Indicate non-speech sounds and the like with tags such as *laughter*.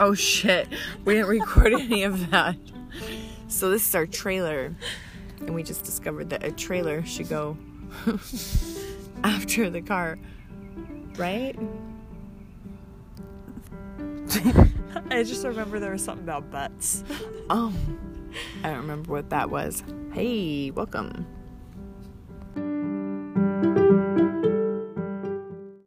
Oh shit. We didn't record any of that. So this is our trailer. And we just discovered that a trailer should go *laughs* after the car. Right? *laughs* I just remember there was something about butts. Um I don't remember what that was. Hey, welcome.